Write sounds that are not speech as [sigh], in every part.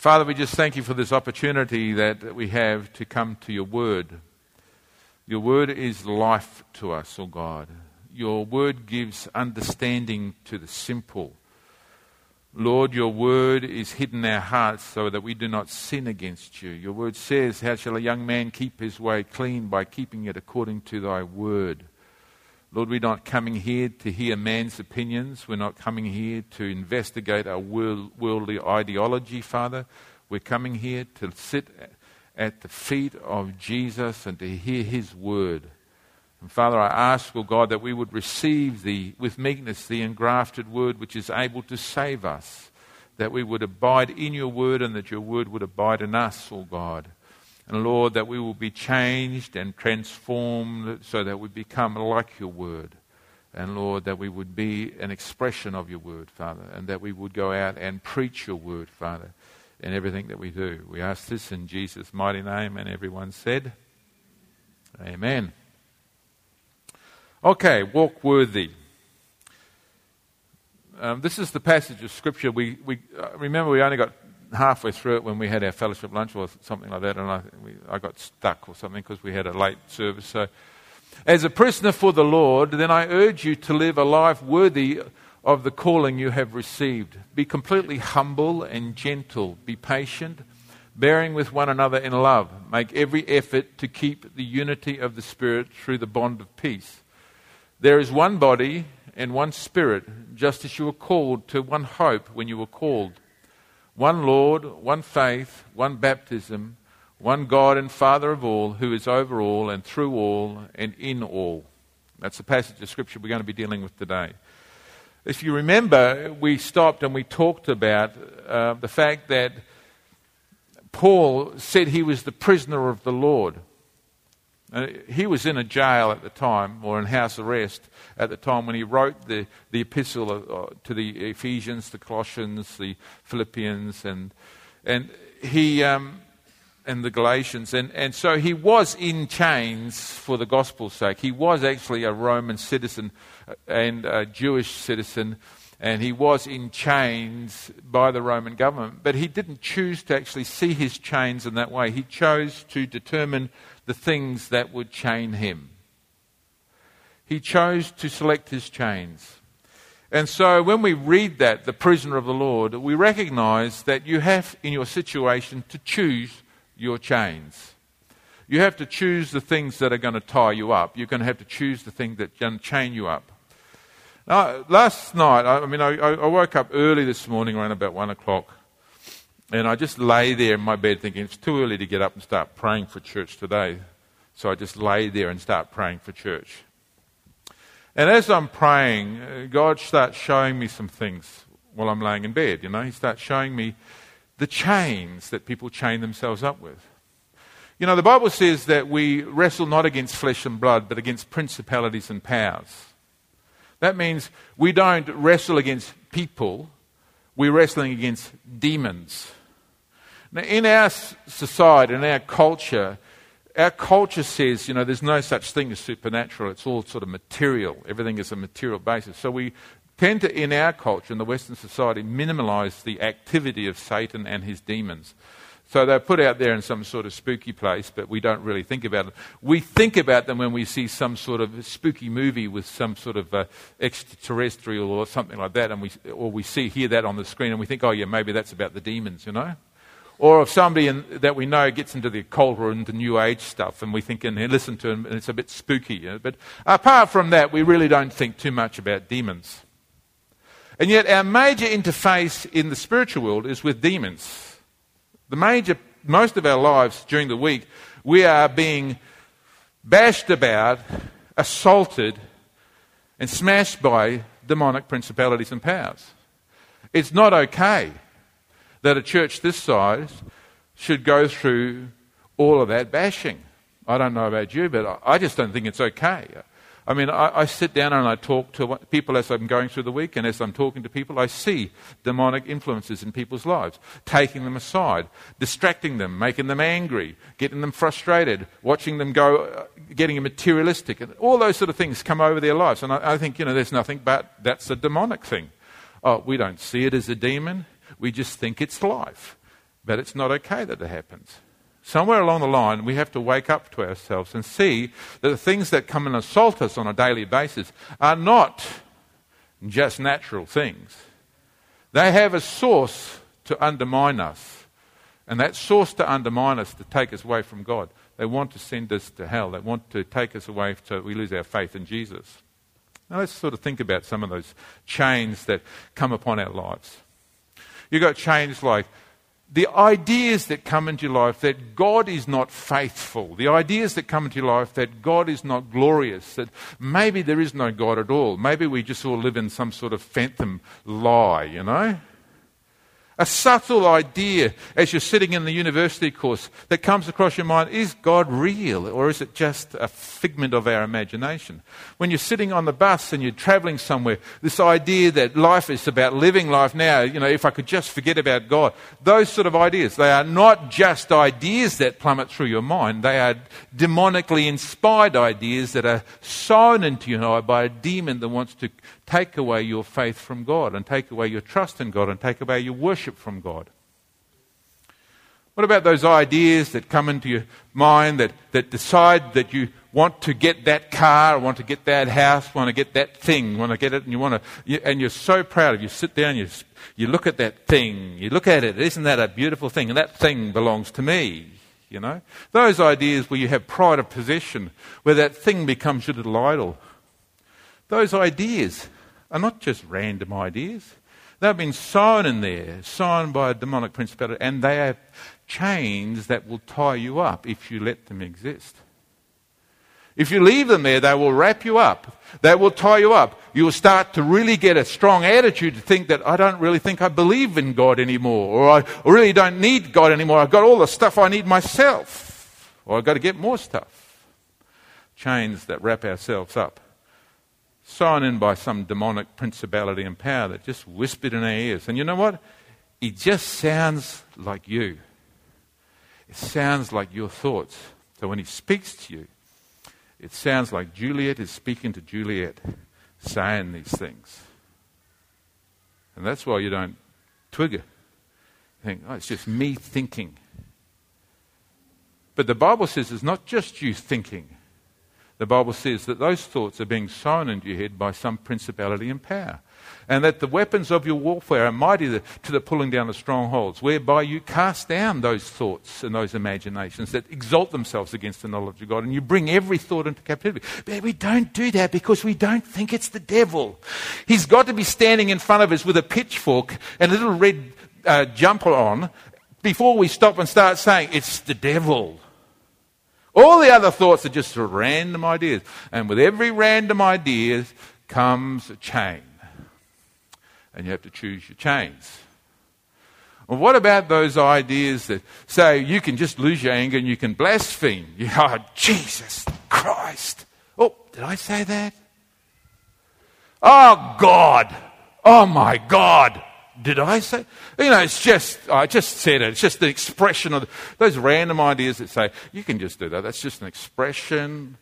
Father, we just thank you for this opportunity that we have to come to your word. Your word is life to us, O oh God. Your word gives understanding to the simple. Lord, your word is hidden in our hearts so that we do not sin against you. Your word says, How shall a young man keep his way clean? By keeping it according to thy word. Lord, we're not coming here to hear man's opinions. We're not coming here to investigate our worldly ideology, Father. We're coming here to sit at the feet of Jesus and to hear his word. And Father, I ask, O oh God, that we would receive the, with meekness the engrafted word which is able to save us. That we would abide in your word and that your word would abide in us, O oh God. And Lord, that we will be changed and transformed so that we become like your word. And Lord, that we would be an expression of your word, Father, and that we would go out and preach your word, Father, in everything that we do. We ask this in Jesus' mighty name, and everyone said, Amen. Okay, walk worthy. Um, this is the passage of Scripture. We, we uh, remember we only got halfway through it when we had our fellowship lunch or something like that, and I, we, I got stuck or something because we had a late service. So, as a prisoner for the Lord, then I urge you to live a life worthy of the calling you have received. Be completely humble and gentle. Be patient, bearing with one another in love. Make every effort to keep the unity of the Spirit through the bond of peace. There is one body and one Spirit, just as you were called to one hope when you were called one Lord, one faith, one baptism, one God and Father of all, who is over all and through all and in all. That's the passage of Scripture we're going to be dealing with today. If you remember, we stopped and we talked about uh, the fact that Paul said he was the prisoner of the Lord. Uh, he was in a jail at the time, or in house arrest at the time when he wrote the, the epistle uh, to the Ephesians, the Colossians, the Philippians, and, and, he, um, and the Galatians. And, and so he was in chains for the gospel's sake. He was actually a Roman citizen uh, and a Jewish citizen, and he was in chains by the Roman government. But he didn't choose to actually see his chains in that way. He chose to determine the things that would chain him. He chose to select his chains. And so when we read that, the prisoner of the Lord, we recognize that you have in your situation to choose your chains. You have to choose the things that are going to tie you up. You're going to have to choose the things that are going to chain you up. Now, last night, I, mean, I, I woke up early this morning around about one o'clock and I just lay there in my bed thinking it's too early to get up and start praying for church today. So I just lay there and start praying for church. And as I'm praying, uh, God starts showing me some things while I'm laying in bed. You know, He starts showing me the chains that people chain themselves up with. You know, the Bible says that we wrestle not against flesh and blood, but against principalities and powers. That means we don't wrestle against people, we're wrestling against demons. Now, in our society, in our culture, our culture says, you know, there's no such thing as supernatural. It's all sort of material. Everything is a material basis. So we tend to, in our culture, in the Western society, minimize the activity of Satan and his demons. So they're put out there in some sort of spooky place, but we don't really think about them. We think about them when we see some sort of spooky movie with some sort of uh, extraterrestrial or something like that, and we, or we see, hear that on the screen, and we think, oh, yeah, maybe that's about the demons, you know? Or if somebody in, that we know gets into the occult or into New Age stuff and we think and listen to them and it's a bit spooky. You know? But apart from that, we really don't think too much about demons. And yet, our major interface in the spiritual world is with demons. The major, most of our lives during the week, we are being bashed about, assaulted, and smashed by demonic principalities and powers. It's not okay that a church this size should go through all of that bashing. I don't know about you, but I just don't think it's okay. I mean, I, I, sit down and I talk to people as I'm going through the week, and as I'm talking to people, I see demonic influences in people's lives, taking them aside, distracting them, making them angry, getting them frustrated, watching them go, uh, getting materialistic, and all those sort of things come over their lives. And I, I think, you know, there's nothing but that's a demonic thing. Oh, we don't see it as a demon. We just think it's life. But it's not okay that it happens. Somewhere along the line, we have to wake up to ourselves and see that the things that come and assault us on a daily basis are not just natural things. They have a source to undermine us. And that source to undermine us, to take us away from God. They want to send us to hell. They want to take us away so we lose our faith in Jesus. Now let's sort of think about some of those chains that come upon our lives. You've got chains life. the ideas that come into your life that God is not faithful, the ideas that come into your life that God is not glorious, that maybe there is no God at all. Maybe we just all live in some sort of phantom lie, you know? A subtle idea as you're sitting in the university course that comes across your mind is God real or is it just a figment of our imagination? When you're sitting on the bus and you're traveling somewhere, this idea that life is about living life now, you know, if I could just forget about God, those sort of ideas, they are not just ideas that plummet through your mind, they are demonically inspired ideas that are sown into your mind by a demon that wants to take away your faith from God and take away your trust in God and take away your worship from God? What about those ideas that come into your mind that, that decide that you want to get that car, want to get that house, want to get that thing, want to get it, and you want to, and you're so proud of. You sit down, you you look at that thing, you look at it. Isn't that a beautiful thing? And that thing belongs to me. You know, those ideas where you have pride of possession, where that thing becomes your little idol. Those ideas are not just random ideas. They've been sown in there, sown by a demonic principality, and they are chains that will tie you up if you let them exist. If you leave them there, they will wrap you up. They will tie you up. You will start to really get a strong attitude to think that I don't really think I believe in God anymore, or I really don't need God anymore. I've got all the stuff I need myself, or I've got to get more stuff. Chains that wrap ourselves up sown in by some demonic principality and power that just whispered in our ears. And you know what? It just sounds like you. It sounds like your thoughts. So when he speaks to you, it sounds like Juliet is speaking to Juliet, saying these things. And that's why you don't twigger. You think, oh, it's just me thinking. But the Bible says it's not just you thinking the Bible says that those thoughts are being sown into your head by some principality and power. And that the weapons of your warfare are mighty to the pulling down of strongholds, whereby you cast down those thoughts and those imaginations that exalt themselves against the knowledge of God. And you bring every thought into captivity. But we don't do that because we don't think it's the devil. He's got to be standing in front of us with a pitchfork and a little red uh, jumper on before we stop and start saying, It's the devil. All the other thoughts are just random ideas. And with every random idea comes a chain. And you have to choose your chains. Well, what about those ideas that say you can just lose your anger and you can blaspheme? [laughs] You, oh, Jesus Christ. Oh, did I say that? Oh, God. Oh, my God. Did I say? You know, it's just, I just said it. It's just the expression of those random ideas that say, you can just do that. That's just an expression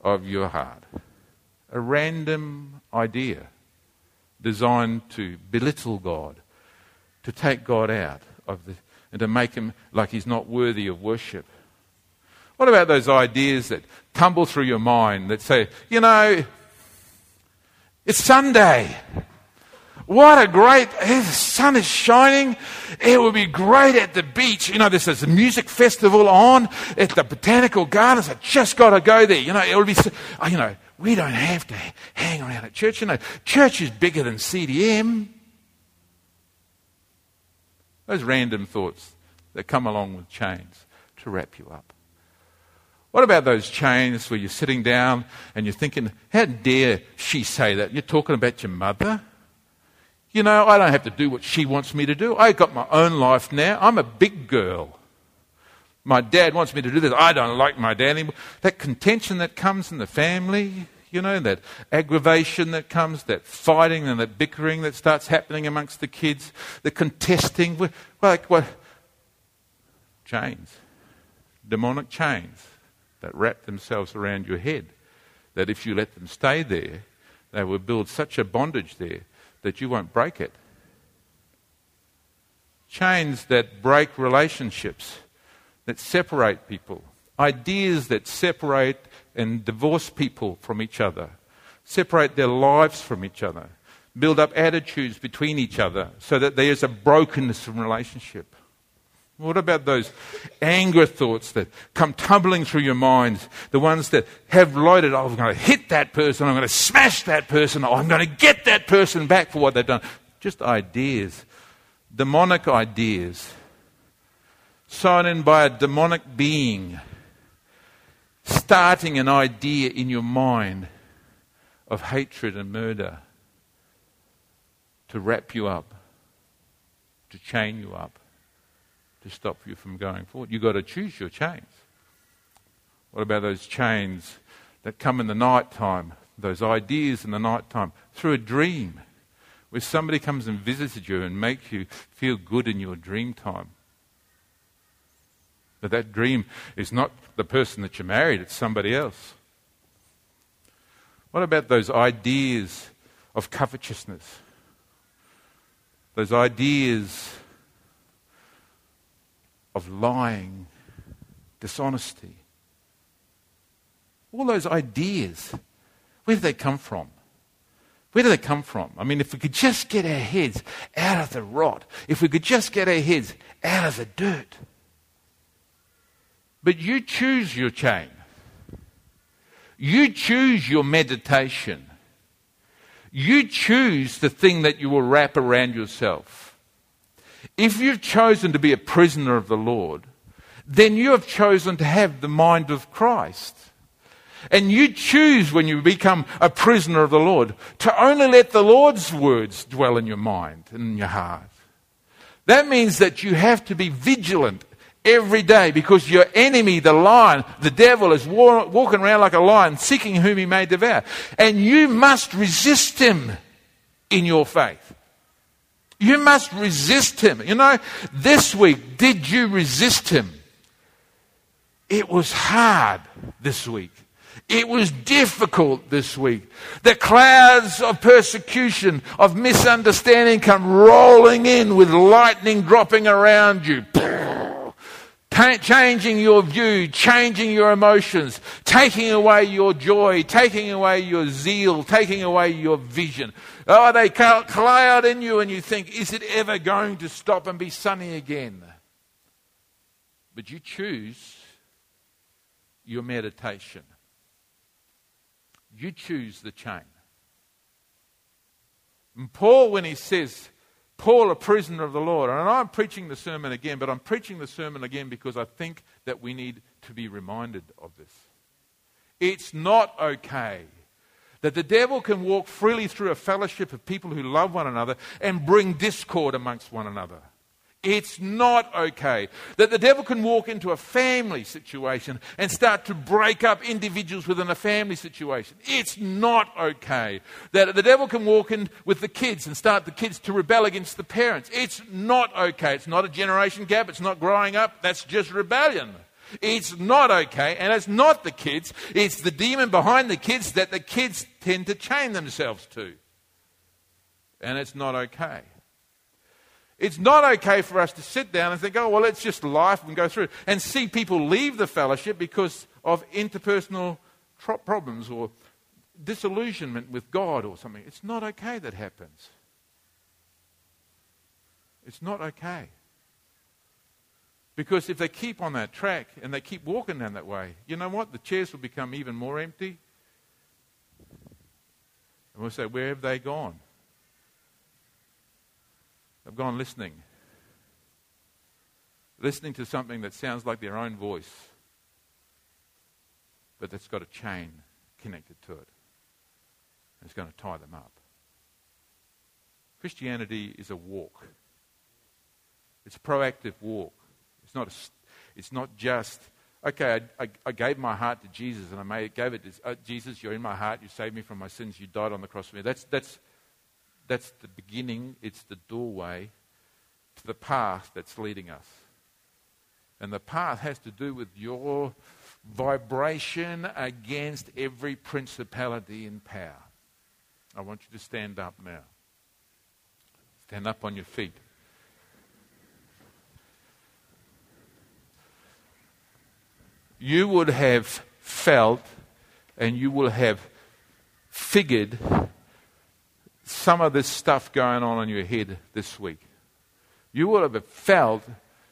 of your heart. A random idea designed to belittle God, to take God out of the, and to make him like he's not worthy of worship. What about those ideas that tumble through your mind that say, you know, it's Sunday. What a great, the sun is shining. It would be great at the beach. You know, there's this music festival on at the Botanical Gardens. I just got to go there. You know, it would be, oh, you know, we don't have to hang around at church. You know, church is bigger than CDM. Those random thoughts that come along with chains to wrap you up. What about those chains where you're sitting down and you're thinking, how dare she say that? You're talking about your mother? You know, I don't have to do what she wants me to do. I've got my own life now. I'm a big girl. My dad wants me to do this. I don't like my dad anymore. That contention that comes in the family, you know, that aggravation that comes, that fighting and that bickering that starts happening amongst the kids, the contesting, like what? Chains. Demonic chains that wrap themselves around your head. That if you let them stay there, they will build such a bondage there that you won't break it. chains that break relationships, that separate people, ideas that separate and divorce people from each other, separate their lives from each other, build up attitudes between each other so that there is a brokenness in relationship. What about those anger thoughts that come tumbling through your mind? The ones that have loaded, oh, I'm going to hit that person, I'm going to smash that person, oh, I'm going to get that person back for what they've done. Just ideas, demonic ideas, sown in by a demonic being, starting an idea in your mind of hatred and murder to wrap you up, to chain you up to stop you from going forward. You've got to choose your chains. What about those chains that come in the night time, those ideas in the night time, through a dream, where somebody comes and visits you and makes you feel good in your dream time? But that dream is not the person that you married, it's somebody else. What about those ideas of covetousness? Those ideas of lying, dishonesty. All those ideas, where do they come from? Where do they come from? I mean, if we could just get our heads out of the rot, if we could just get our heads out of the dirt. But you choose your chain. You choose your meditation. You choose the thing that you will wrap around yourself. If you've chosen to be a prisoner of the Lord, then you have chosen to have the mind of Christ. And you choose when you become a prisoner of the Lord to only let the Lord's words dwell in your mind and in your heart. That means that you have to be vigilant every day because your enemy, the lion, the devil, is walking around like a lion seeking whom he may devour. And you must resist him in your faith. You must resist him. You know, this week, did you resist him? It was hard this week. It was difficult this week. The clouds of persecution, of misunderstanding come rolling in with lightning dropping around you changing your view, changing your emotions, taking away your joy, taking away your zeal, taking away your vision. Oh, they cloud in you and you think, is it ever going to stop and be sunny again? But you choose your meditation. You choose the chain. And Paul, when he says, Paul, a prisoner of the Lord. And I'm preaching the sermon again, but I'm preaching the sermon again because I think that we need to be reminded of this. It's not okay that the devil can walk freely through a fellowship of people who love one another and bring discord amongst one another. It's not okay that the devil can walk into a family situation and start to break up individuals within a family situation. It's not okay that the devil can walk in with the kids and start the kids to rebel against the parents. It's not okay. It's not a generation gap. It's not growing up. That's just rebellion. It's not okay, and it's not the kids. It's the demon behind the kids that the kids tend to chain themselves to. And it's not okay. It's not okay for us to sit down and think, oh, well, it's just life and go through it, and see people leave the fellowship because of interpersonal tro- problems or disillusionment with God or something. It's not okay that happens. It's not okay. Because if they keep on that track and they keep walking down that way, you know what? The chairs will become even more empty. And we'll say, where have they gone? Have gone listening. Listening to something that sounds like their own voice, but that's got a chain connected to it. It's going to tie them up. Christianity is a walk. It's a proactive walk. It's not, a, it's not just, okay, I, I, I, gave my heart to Jesus and I made, gave it to uh, Jesus, you're in my heart, you saved me from my sins, you died on the cross for me. That's, that's, that's the beginning, it's the doorway to the path that's leading us. And the path has to do with your vibration against every principality and power. I want you to stand up now. Stand up on your feet. You would have felt and you will have figured some of this stuff going on in your head this week. You will have felt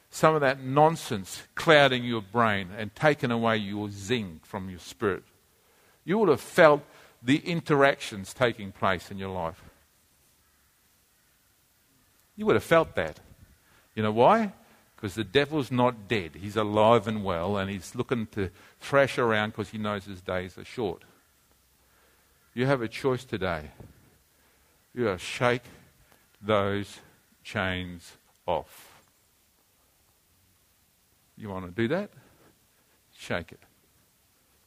some of that nonsense clouding your brain and taken away your zing from your spirit. You will have felt the interactions taking place in your life. You would have felt that. You know why? Because the devil's not dead. He's alive and well, and he's looking to thrash around because he knows his days are short. You have a choice today. You got to shake those chains off. You want to do that? Shake it.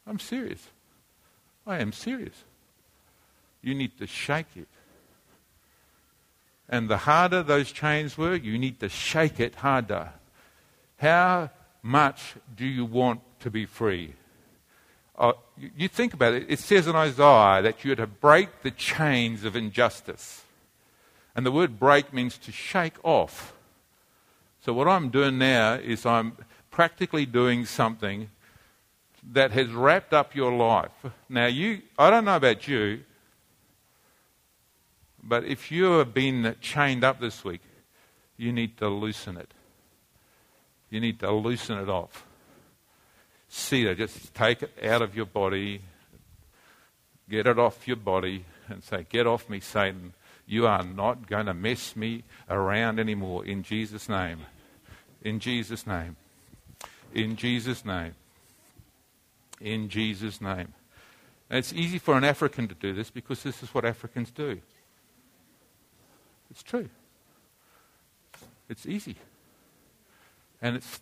I'm serious. I am serious. You need to shake it. And the harder those chains were, you need to shake it harder. How much do you want to be free? Uh, you, think about it, it says in Isaiah that you're to break the chains of injustice. And the word break means to shake off. So, what I'm doing now is I'm practically doing something that has wrapped up your life. Now, you, I don't know about you, but if you have been chained up this week, you need to loosen it. You need to loosen it off. See it, just take it out of your body, get it off your body, and say, Get off me, Satan. You are not going to mess me around anymore in Jesus' name. In Jesus' name. In Jesus' name. In Jesus' name. And it's easy for an African to do this because this is what Africans do. It's true. It's easy. And it's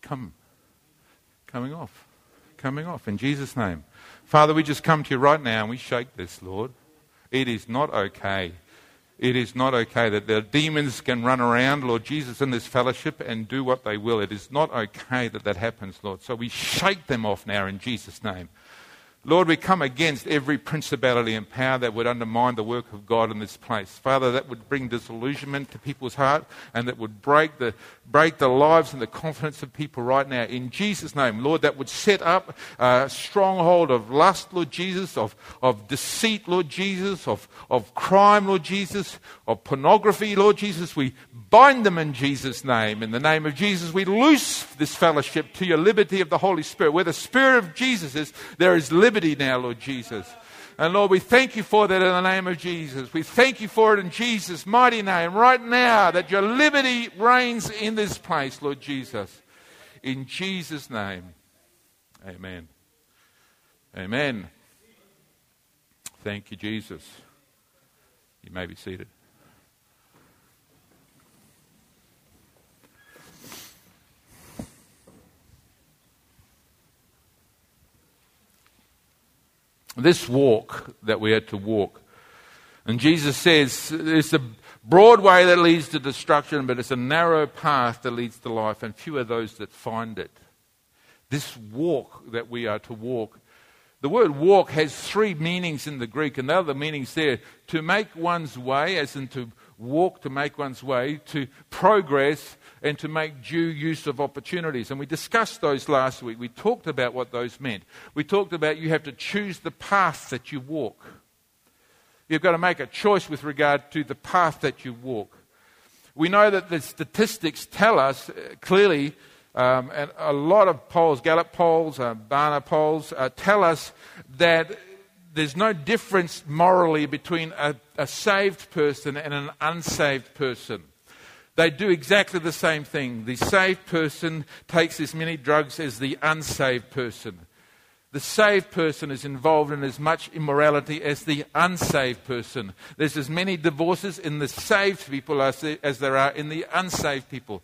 come, coming off, coming off in Jesus' name. Father, we just come to you right now and we shake this, Lord. It is not okay. It is not okay that the demons can run around, Lord Jesus, in this fellowship and do what they will. It is not okay that that happens, Lord. So we shake them off now in Jesus' name. Lord, we come against every principality and power that would undermine the work of God in this place. Father, that would bring disillusionment to people's heart and that would break the, break the lives and the confidence of people right now. In Jesus' name, Lord, that would set up a stronghold of lust, Lord Jesus, of, of deceit, Lord Jesus, of, of crime, Lord Jesus, of pornography, Lord Jesus. We bind them in Jesus' name. In the name of Jesus, we loose this fellowship to your liberty of the Holy Spirit. Where the Spirit of Jesus is, there is liberty liberty now, Lord Jesus. And Lord, we thank you for that in the name of Jesus. We thank you for it in Jesus' mighty name right now that your liberty reigns in this place, Lord Jesus. In Jesus' name, amen. Amen. Thank you, Jesus. You may be seated. This walk that we had to walk. And Jesus says it's a broad way that leads to destruction, but it's a narrow path that leads to life, and few are those that find it. This walk that we are to walk. The word walk has three meanings in the Greek, and the other meanings there to make one's way, as in to walk, to make one's way, to progress, and to make due use of opportunities. And we discussed those last week. We talked about what those meant. We talked about you have to choose the path that you walk. You've got to make a choice with regard to the path that you walk. We know that the statistics tell us uh, clearly, um, and a lot of polls, Gallup polls, uh, Barna polls, uh, tell us that there's no difference morally between a, a saved person and an unsaved person. They do exactly the same thing. The saved person takes as many drugs as the unsaved person. The saved person is involved in as much immorality as the unsaved person. There's as many divorces in the saved people as, there are in the unsaved people.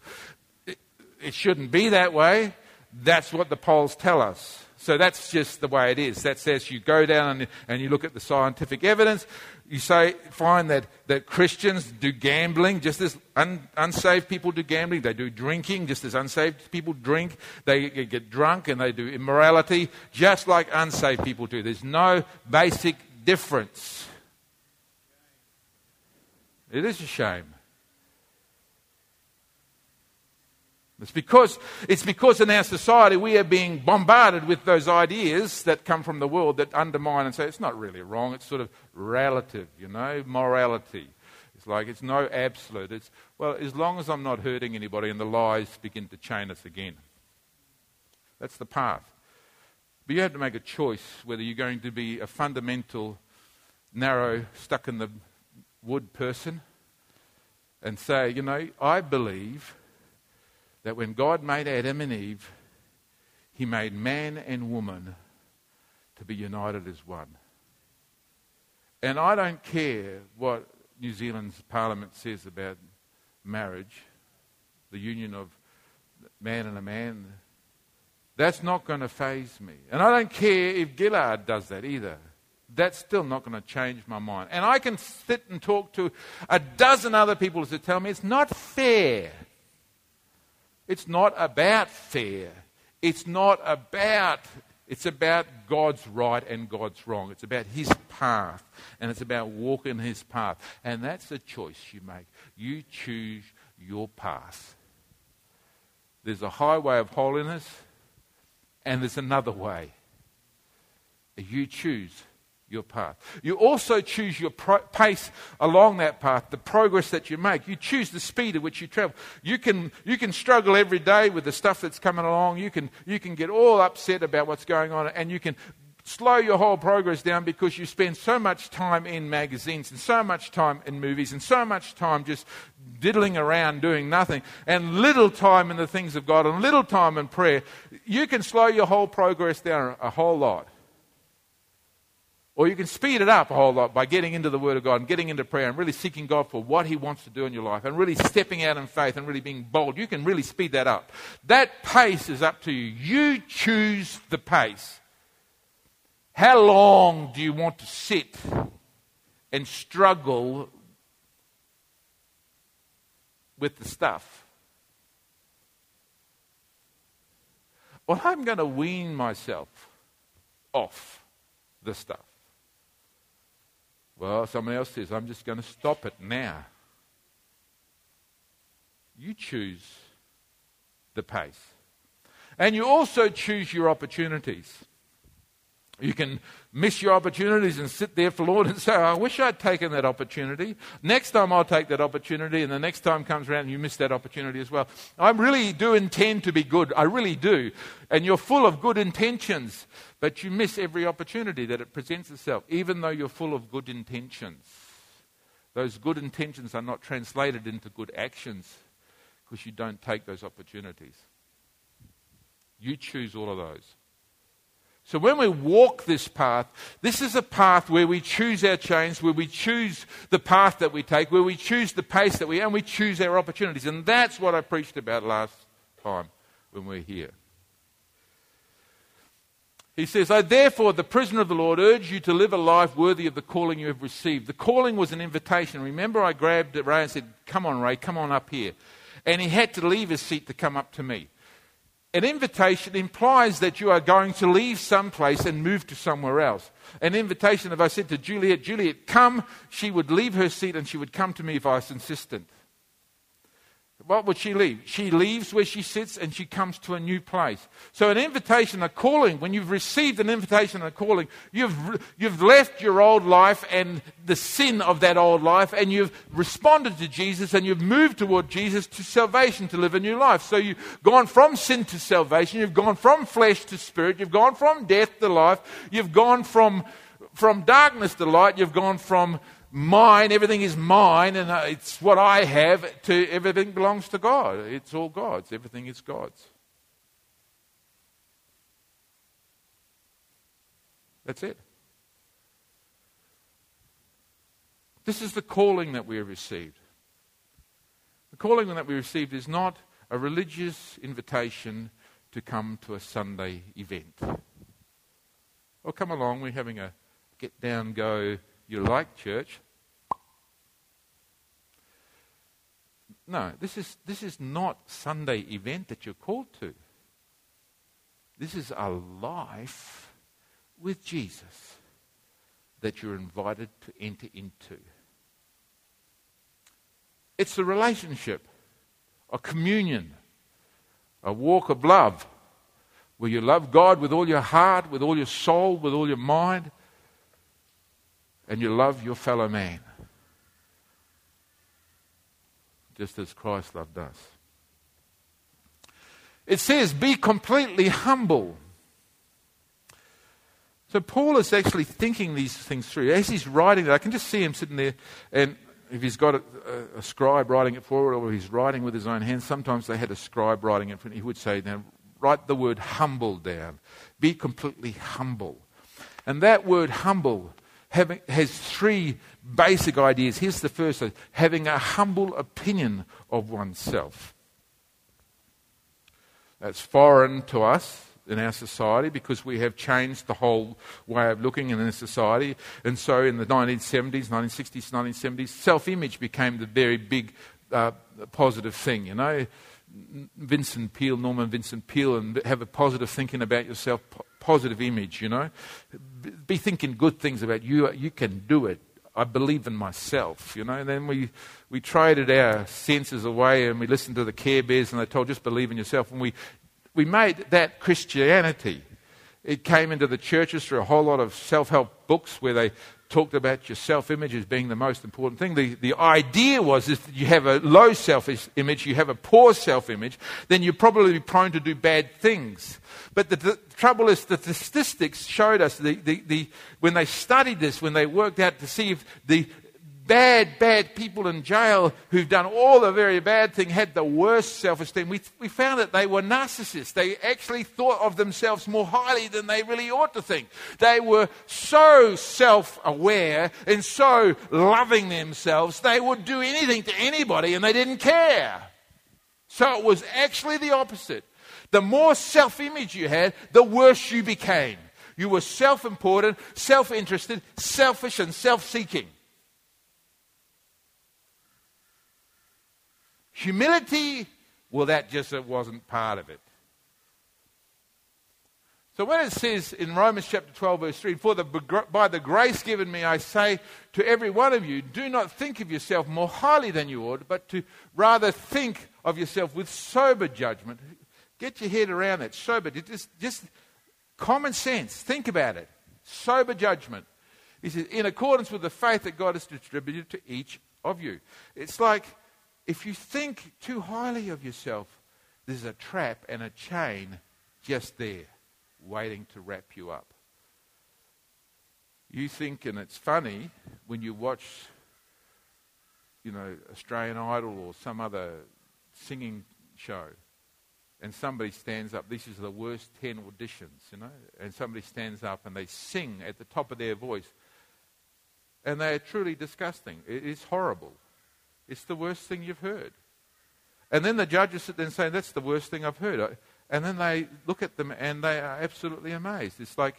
It shouldn't be that way. That's what the polls tell us. So that's just the way it is. That's as you go down and, and you look at the scientific evidence, you say, find that, that Christians do gambling just as un, unsaved people do gambling. They do drinking just as unsaved people drink. They get drunk and they do immorality just like unsaved people do. There's no basic difference. It is a shame. It's because, it's because in our society we are being bombarded with those ideas that come from the world that undermine and say it's not really wrong, it's sort of relative, you know, morality. It's like it's no absolute. It's, well, as long as I'm not hurting anybody and the lies begin to chain us again. That's the path. But you have to make a choice whether you're going to be a fundamental, narrow, stuck in the wood person and say, you know, I believe that when God made Adam and Eve, he made man and woman to be united as one. And I don't care what New Zealand's parliament says about marriage, the union of man and a man. That's not going to faze me. And I don't care if Gillard does that either. That's still not going to change my mind. And I can sit and talk to a dozen other people who tell me it's not fair. It's not about fair. It's not about, it's about God's right and God's wrong. It's about His path, and it's about walking His path. And that's the choice you make. You choose your path. There's a highway of holiness, and there's another way. You choose your path. You also choose your pro- pace along that path, the progress that you make. You choose the speed at which you travel. You can, you can struggle every day with the stuff that's coming along. You can, you can get all upset about what's going on, and you can slow your whole progress down because you spend so much time in magazines and so much time in movies and so much time just diddling around doing nothing and little time in the things of God and little time in prayer. You can slow your whole progress down a whole lot. Or you can speed it up a whole lot by getting into the Word of God and getting into prayer and really seeking God for what He wants to do in your life and really stepping out in faith and really being bold. You can really speed that up. That pace is up to you. You choose the pace. How long do you want to sit and struggle with the stuff? Well, I'm going to wean myself off the stuff. Well, someone else says, I'm just going to stop it now. You choose the pace. And you also choose your opportunities. You can miss your opportunities and sit there for Lord and say, I wish I'd taken that opportunity. Next time I'll take that opportunity, and the next time comes around and you miss that opportunity as well. I really do intend to be good. I really do. And you're full of good intentions. But you miss every opportunity that it presents itself, even though you're full of good intentions. Those good intentions are not translated into good actions because you don't take those opportunities. You choose all of those. So when we walk this path, this is a path where we choose our chains, where we choose the path that we take, where we choose the pace that we, and we choose our opportunities. And that's what I preached about last time when we are here. He says, I therefore, the prisoner of the Lord, urge you to live a life worthy of the calling you have received. The calling was an invitation. Remember, I grabbed Ray and said, Come on, Ray, come on up here. And he had to leave his seat to come up to me. An invitation implies that you are going to leave someplace and move to somewhere else. An invitation, if I said to Juliet, Juliet, come, she would leave her seat and she would come to me if I was insistent. What would she leave? She leaves where she sits and she comes to a new place. So, an invitation, a calling, when you've received an invitation and a calling, you've, you've left your old life and the sin of that old life, and you've responded to Jesus and you've moved toward Jesus to salvation to live a new life. So, you've gone from sin to salvation, you've gone from flesh to spirit, you've gone from death to life, you've gone from, from darkness to light, you've gone from mine, everything is mine, and uh, it's what I have, to everything belongs to God. It's all God's, everything is God's. That's it. This is the calling that we have received. The calling that we received is not a religious invitation to come to a Sunday event. Well, come along, we're having a get down, go you like church. No, this is, this is not Sunday event that you're called to. This is a life with Jesus that you're invited to enter into. It's a relationship, a communion, a walk of love, where you love God with all your heart, with all your soul, with all your mind, and you love your fellow man, just as Christ loved us. It says, be completely humble. So Paul is actually thinking these things through. As he's writing it, I can just see him sitting there, and if he's got a, a, a scribe writing it forward, or he's writing with his own hands, sometimes they had a scribe writing it, and he would say, now write the word humble down. Be completely humble. And that word humble having, has three basic ideas. Here's the first having a humble opinion of oneself. That's foreign to us in our society because we have changed the whole way of looking in our society. And so in the 1970s, 1960s, 1970s, self image became the very big uh, positive thing, you know. Vincent Peale, Norman Vincent Peale, and have a positive thinking about yourself, positive image, you know. Be thinking good things about you. You can do it. I believe in myself, you know. And then we, we traded our senses away and we listened to the Care Bears and they told just believe in yourself. And we, we made that Christianity. It came into the churches through a whole lot of self help books where they talked about your self image as being the most important thing. The, the idea was if you have a low self image, you have a poor self image, then you're probably prone to do bad things. But the, the trouble is, the statistics showed us the, the, the, when they studied this, when they worked out to see if the bad, bad people in jail who've done all the very bad thing had the worst self esteem. We, we found that they were narcissists. They actually thought of themselves more highly than they really ought to think. They were so self aware and so loving themselves, they would do anything to anybody and they didn't care. So it was actually the opposite. The more self image you had, the worse you became. You were self important, self interested, selfish, and self seeking. Humility, well, that just wasn't part of it. So when it says in Romans chapter 12, verse 3, For the, by the grace given me, I say to every one of you, do not think of yourself more highly than you ought, but to rather think of yourself with sober judgment. Get your head around that. Sober, just, just common sense. Think about it. Sober judgment. He says, in accordance with the faith that God has distributed to each of you. It's like if you think too highly of yourself, there's a trap and a chain just there, waiting to wrap you up. You think, and it's funny when you watch, you know, Australian Idol or some other singing show, and somebody stands up. This is the worst ten auditions, you know, and somebody stands up and they sing at the top of their voice, and they are truly disgusting. It is horrible. It's the worst thing you've heard. And then the judges sit there and say, That's the worst thing I've heard. And then they look at them and they are absolutely amazed. It's like,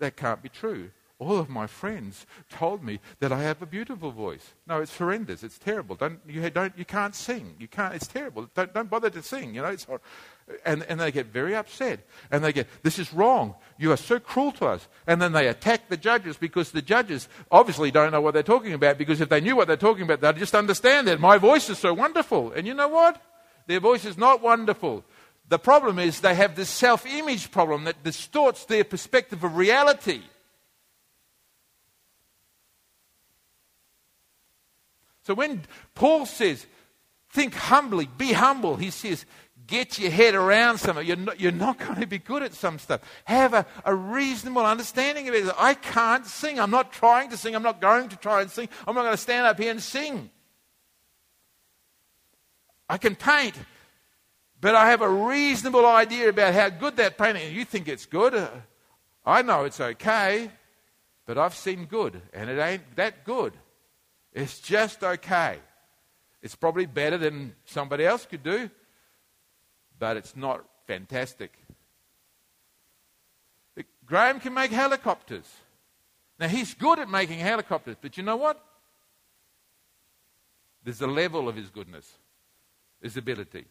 That can't be true. All of my friends told me that I have a beautiful voice. No, it's horrendous. It's terrible. Don't, you, don't, you can't sing. You can't, it's terrible. Don't, don't bother to sing. You know, it's, and, and they get very upset. And they get, this is wrong. You are so cruel to us. And then they attack the judges because the judges obviously don't know what they're talking about because if they knew what they're talking about, they'd just understand that my voice is so wonderful. And you know what? Their voice is not wonderful. The problem is they have this self image problem that distorts their perspective of reality. So when Paul says, think humbly, be humble, he says, get your head around something. You're not, you're not going to be good at some stuff. Have a, a reasonable understanding of it. I can't sing. I'm not trying to sing. I'm not going to try and sing. I'm not going to stand up here and sing. I can paint, but I have a reasonable idea about how good that painting is. You think it's good. Uh, I know it's okay, but I've seen good, and it ain't that good. It's just okay. It's probably better than somebody else could do, but it's not fantastic. Graham can make helicopters. Now, he's good at making helicopters, but you know what? There's a level of his goodness, his ability.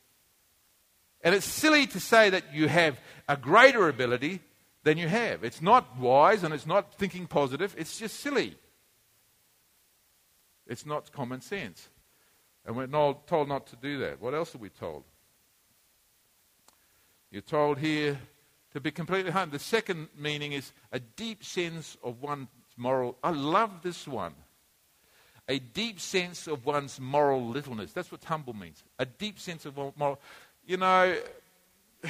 And it's silly to say that you have a greater ability than you have. It's not wise and it's not thinking positive, it's just silly. It's not common sense. And we're told not to do that. What else are we told? You're told here to be completely home. The second meaning is a deep sense of one's moral. I love this one. A deep sense of one's moral littleness. That's what humble means. A deep sense of moral. You know, [sighs]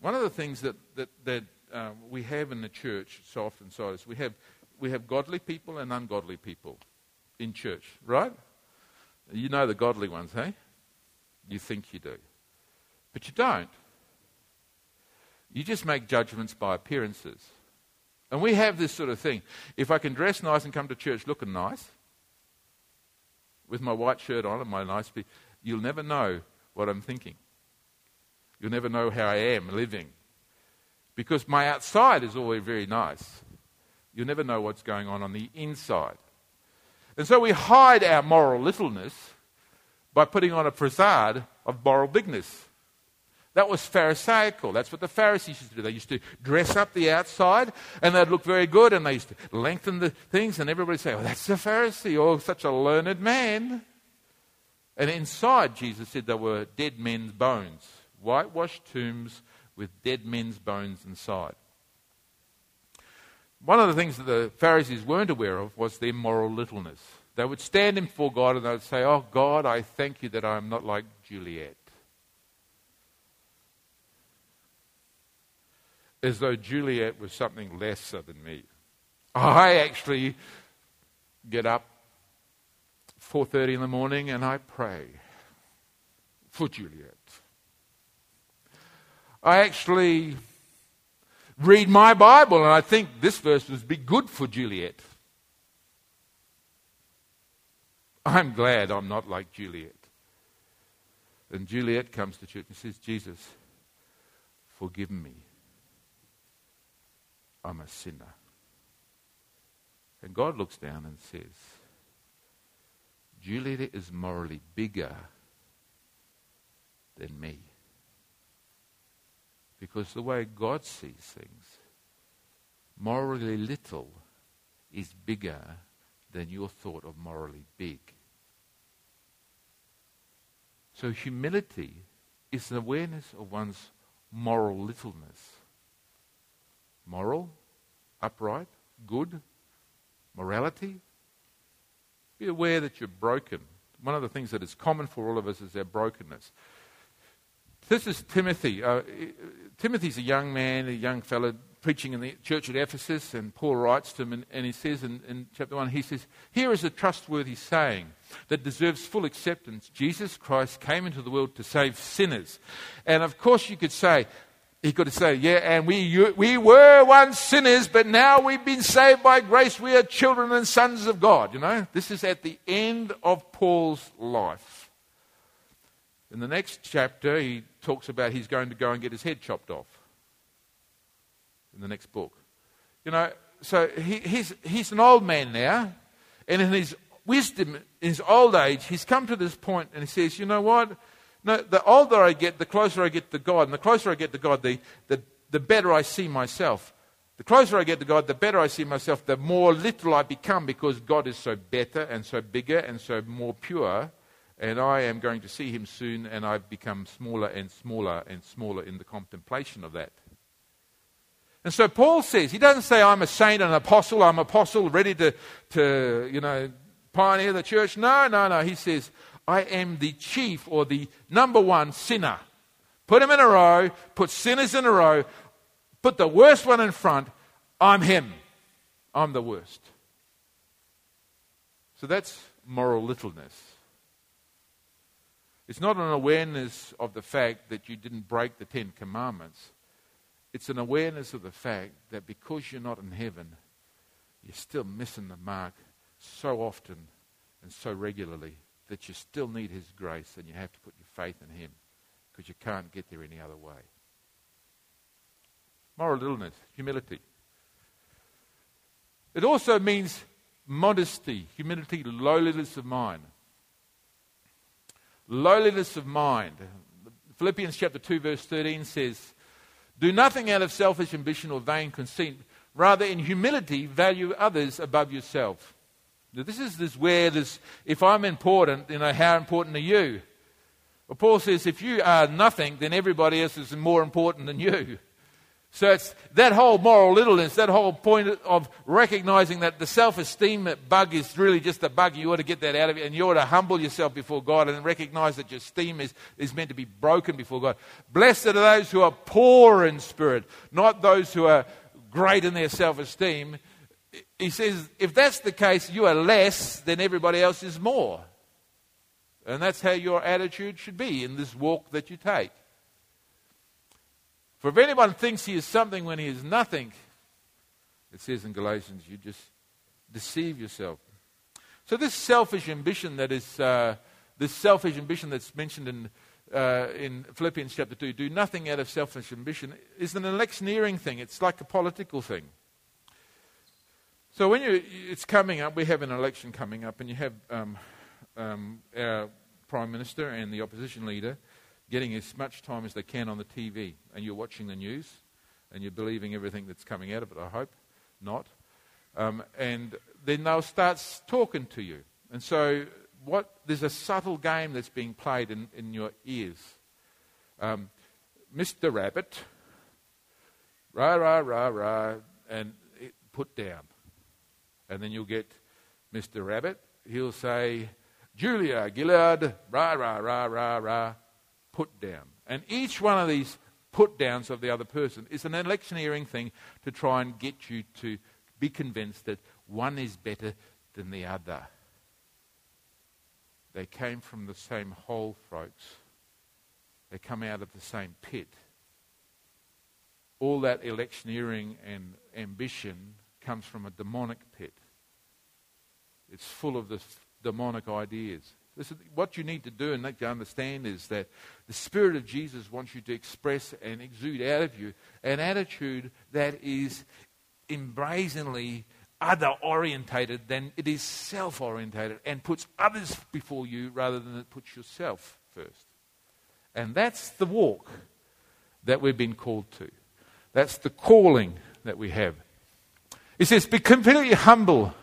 one of the things that, that, that uh, we have in the church so often so is we have, we have godly people and ungodly people in church, right? You know the godly ones, hey? You think you do. But you don't. You just make judgments by appearances. And we have this sort of thing. If I can dress nice and come to church looking nice, with my white shirt on and my nice, you'll never know what I'm thinking. You'll never know how I am living. Because my outside is always very nice. You'll never know what's going on on the inside. And so we hide our moral littleness by putting on a facade of moral bigness. That was Pharisaical. That's what the Pharisees used to do. They used to dress up the outside and they'd look very good and they used to lengthen the things and everybody say, Oh, that's a Pharisee or such a learned man. And inside, Jesus said there were dead men's bones, whitewashed tombs with dead men's bones inside. One of the things that the Pharisees weren't aware of was their moral littleness. They would stand before God and they would say, Oh, God, I thank you that I am not like Juliet. As though Juliet was something lesser than me. I actually get up 4:30 in the morning and I pray for Juliet. I actually read my Bible and I think this verse would be good for Juliet. I'm glad I'm not like Juliet. And Juliet comes to church and says, Jesus, forgive me. I'm a sinner. And God looks down and says, Juliet is morally bigger than me. Because the way God sees things, morally little is bigger than your thought of morally big. So humility is an awareness of one's moral littleness. Moral, upright, good, morality. Be aware that you're broken. One of the things that is common for all of us is our brokenness. This is Timothy. Uh, Timothy's a young man, a young fellow preaching in the church at Ephesus, and Paul writes to him, and, and he says in, in, chapter 1, he says, Here is a trustworthy saying that deserves full acceptance. Jesus Christ came into the world to save sinners. And of course, you could say, he could say, Yeah, and we, we were once sinners, but now we've been saved by grace. We are children and sons of God. You know, this is at the end of Paul's life. In the next chapter, he talks about he's going to go and get his head chopped off. In the next book. You know, so he, he's, he's an old man now, and in his wisdom, in his old age, he's come to this point and he says, You know what? No, the older I get, the closer I get to God. And the closer I get to God, the, the, the better I see myself. The closer I get to God, the better I see myself, the more little I become because God is so better and so bigger and so more pure and I am going to see him soon, and I've become smaller and smaller and smaller in the contemplation of that. And so Paul says, he doesn't say, I'm a saint, and an apostle, I'm apostle ready to, to, you know, pioneer the church. No, no, no. He says, I am the chief or the number one sinner. Put them in a row, put sinners in a row, put the worst one in front. I'm him. I'm the worst. So that's moral littleness. It's not an awareness of the fact that you didn't break the Ten Commandments. It's an awareness of the fact that because you're not in heaven, you're still missing the mark so often and so regularly that you still need His grace and you have to put your faith in Him because you can't get there any other way. Moral illness, humility. It also means modesty, humility, lowliness of mind lowliness of mind. Philippians chapter 2, verse 13 says, Do nothing out of selfish ambition or vain conceit. Rather, in humility, value others above yourself. This is this where this, if I'm important, you know, how important are you? Well, Paul says if you are nothing, then everybody else is more important than you. So it's that whole moral littleness, that whole point of recognizing that the self-esteem bug is really just a bug. You ought to get that out of you, and you ought to humble yourself before God and recognize that your esteem is, is meant to be broken before God. Blessed are those who are poor in spirit, not those who are great in their self-esteem. He says, if that's the case, you are less, then everybody else is more. And that's how your attitude should be in this walk that you take. For if anyone thinks he is something when he is nothing, it says in Galatians, you just deceive yourself. So this selfish ambition that is uh, this selfish ambition that's mentioned in uh, in Philippians chapter two, do nothing out of selfish ambition, is an electioneering thing. It's like a political thing. So when you, it's coming up, we have an election coming up, and you have um, um, our prime minister and the opposition leader getting as much time as they can on the TV, and you're watching the news, and you're believing everything that's coming out of it, I hope. Not. Um, and then they'll start talking to you. And so what, there's a subtle game that's being played in, in your ears. Um, Mr. Abbott, rah, rah, rah, rah, and put down. And then you'll get Mr. Abbott. He'll say, Julia Gillard, rah, rah, rah, rah, rah, put down. And each one of these put downs of the other person is an electioneering thing to try and get you to be convinced that one is better than the other. They came from the same hole, folks. They come out of the same pit. All that electioneering and ambition comes from a demonic pit. It's full of the demonic ideas. What you need to do and to understand is that the Spirit of Jesus wants you to express and exude out of you an attitude that is embrazenly other orientated than it is self orientated and puts others before you rather than it puts yourself first. And that's the walk that we've been called to. That's the calling that we have. He says, Be completely humble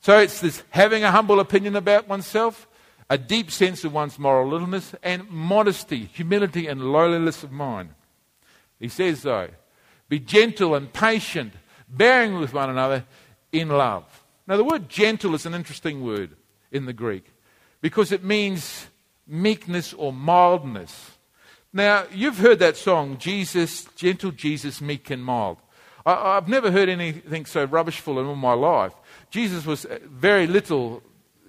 so it's this having a humble opinion about oneself, a deep sense of one's moral littleness, and modesty, humility, and lowliness of mind. He says, though, be gentle and patient, bearing with one another in love. Now, the word gentle is an interesting word in the Greek because it means meekness or mildness. Now, you've heard that song, Jesus, gentle Jesus, meek and mild. I, have never heard anything so rubbishful in all my life. Jesus was uh, very little.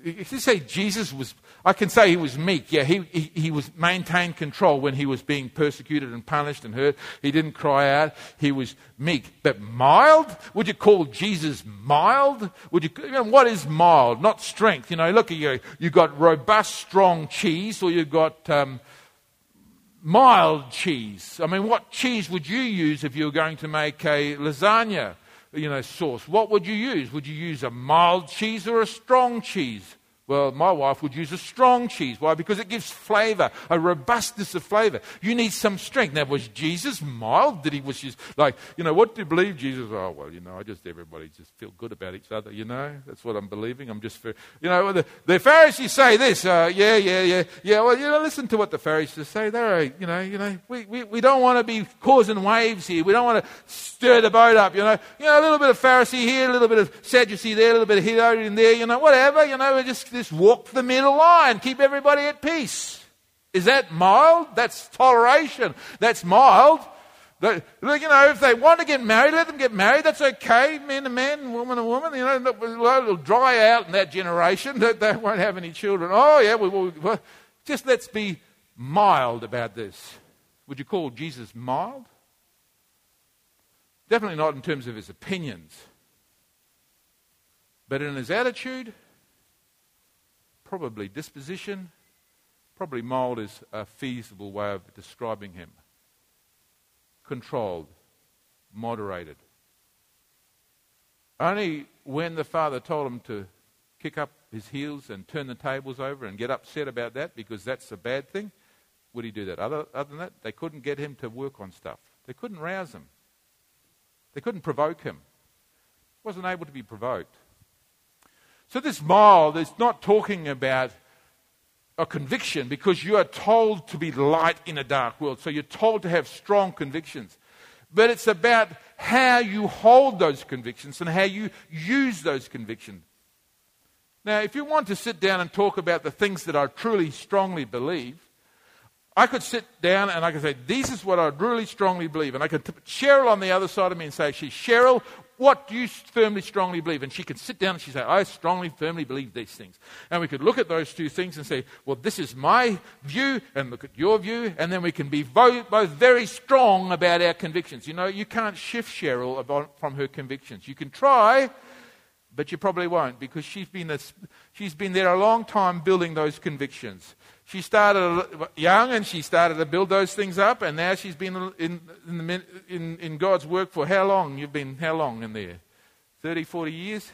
If you say Jesus was, I can say he was meek. Yeah, he, he, he was maintained control when he was being persecuted and punished and hurt. He didn't cry out. He was meek. But mild? Would you call Jesus mild? Would you, you know, what is mild? Not strength. You know, look at you. You've got robust, strong cheese or you've got, um, mild cheese. I mean, what cheese would you use if you were going to make a lasagna? you know, sauce, what would you use? Would you use a mild cheese or a strong cheese? Well, my wife would use a strong cheese. Why? Because it gives flavor, a robustness of flavor. You need some strength. Now, was Jesus mild? Did he was just like, you know, what do you believe Jesus? Oh, well, you know, I just, everybody just feel good about each other, you know? That's what I'm believing. I'm just, for, you know, the, the Pharisees say this, uh, yeah, yeah, yeah, yeah. Well, you know, listen to what the Pharisees say. They're, you know, you know, we, we, we don't want to be causing waves here. We don't want to stir the boat up, you know. You know, a little bit of Pharisee here, a little bit of Sadducee there, a little bit of Herodian there, you know, whatever, you know, we're just, just walk the middle line, keep everybody at peace. Is that mild? That's toleration. That's mild. you know, if they want to get married, let them get married. That's okay. Man to man, woman to woman. You know, it'll dry out in that generation. [laughs] That they won't have any children. Oh, yeah, we, just let's be mild about this. Would you call Jesus mild? Definitely not in terms of his opinions. But in his attitude, probably disposition, probably mild is a feasible way of describing him. Controlled, moderated. Only when the father told him to kick up his heels and turn the tables over and get upset about that because that's a bad thing, would he do that? Other, other than that, they couldn't get him to work on stuff. They couldn't rouse him. They couldn't provoke him. Wasn't able to be provoked. So, this mild is not talking about a conviction because you are told to be light in a dark world. So you're told to have strong convictions. But it's about how you hold those convictions and how you use those convictions. Now, if you want to sit down and talk about the things that I truly strongly believe, I could sit down and I could say, This is what I really strongly believe. And I could put Cheryl on the other side of me and say, She's Cheryl, what do you firmly, strongly believe? And she could sit down and she'd say, I strongly, firmly believe these things. And we could look at those two things and say, Well, this is my view, and look at your view. And then we can be both, very strong about our convictions. You know, you can't shift Cheryl about, from her convictions. You can try, but you probably won't because she's been, a, she's been there a long time building those convictions. She started young and she started to build those things up, and now she's been in, in, the, in, in God's work for how long? You've been how long in there? 30, 40 years?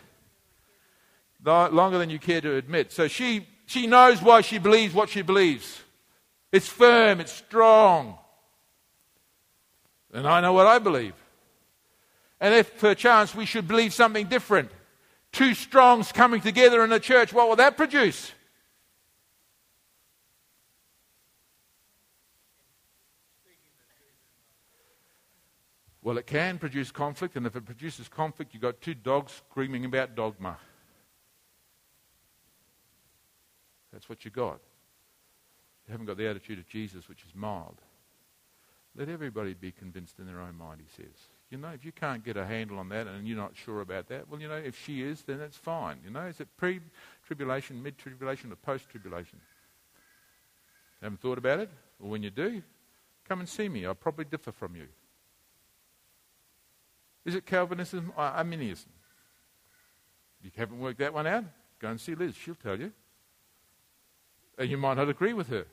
Longer than you care to admit. So she, she knows why she believes what she believes. It's firm, it's strong. And I know what I believe. And if perchance we should believe something different, two strongs coming together in a church, what will that produce? Well, it can produce conflict, and if it produces conflict, you've got two dogs screaming about dogma. That's what you've got. You haven't got the attitude of Jesus, which is mild. Let everybody be convinced in their own mind, he says. You know, if you can't get a handle on that and you're not sure about that, well, you know, if she is, then that's fine. You know, is it pre tribulation, mid tribulation, or post tribulation? Haven't thought about it? Well, when you do, come and see me. I'll probably differ from you. Is it Calvinism or Arminianism? You haven't worked that one out? Go and see Liz. She'll tell you. And you might not agree with her.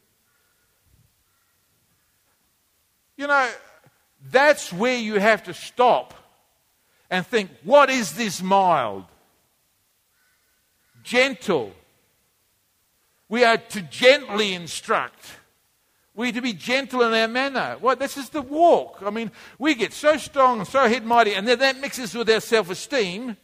You know, that's where you have to stop and think what is this mild? Gentle. We are to gently instruct. We're to be gentle in our manner. What? This is the walk. I mean, we get so strong and so head mighty, and then that mixes with our self esteem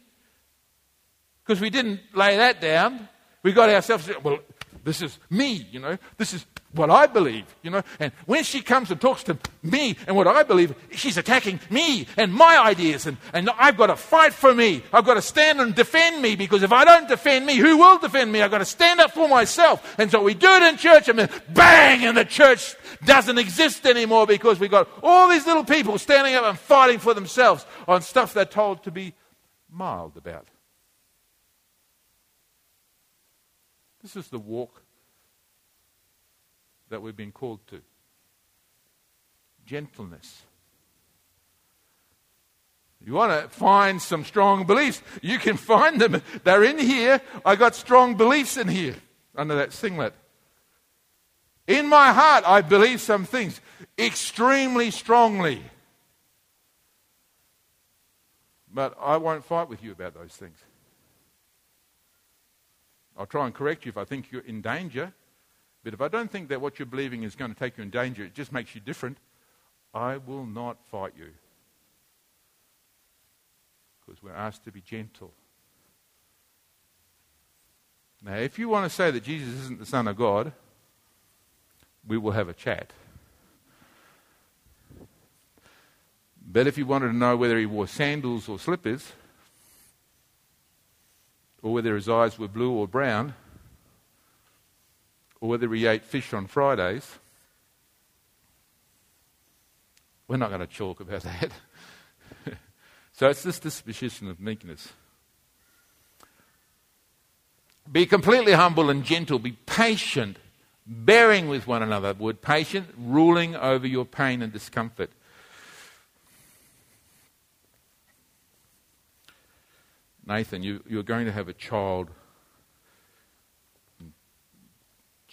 because we didn't lay that down. We got ourselves, well, this is me, you know. This is what I believe, you know. And when she comes and talks to me and what I believe, she's attacking me and my ideas. And, and I've got to fight for me. I've got to stand and defend me because if I don't defend me, who will defend me? I've got to stand up for myself. And so we do it in church and then bang, and the church doesn't exist anymore because we've got all these little people standing up and fighting for themselves on stuff they're told to be mild about. This is the walk that we've been called to gentleness. You want to find some strong beliefs? You can [laughs] find them. They're in here. I got strong beliefs in here under that singlet. In my heart, I believe some things extremely strongly. But I won't fight with you about those things. I'll try and correct you if I think you're in danger. But if I don't think that what you're believing is going to take you in danger, it just makes you different, I will not fight you. Because we're asked to be gentle. Now, if you want to say that Jesus isn't the Son of God, we will have a chat. But if you wanted to know whether he wore sandals or slippers, or whether his eyes were blue or brown, or whether he ate fish on Fridays. We're not going to talk about [laughs] that. so it's this disposition of meekness. Be completely humble and gentle. Be patient, bearing with one another. The word patient, ruling over your pain and discomfort. Nathan, you, you're going to have a child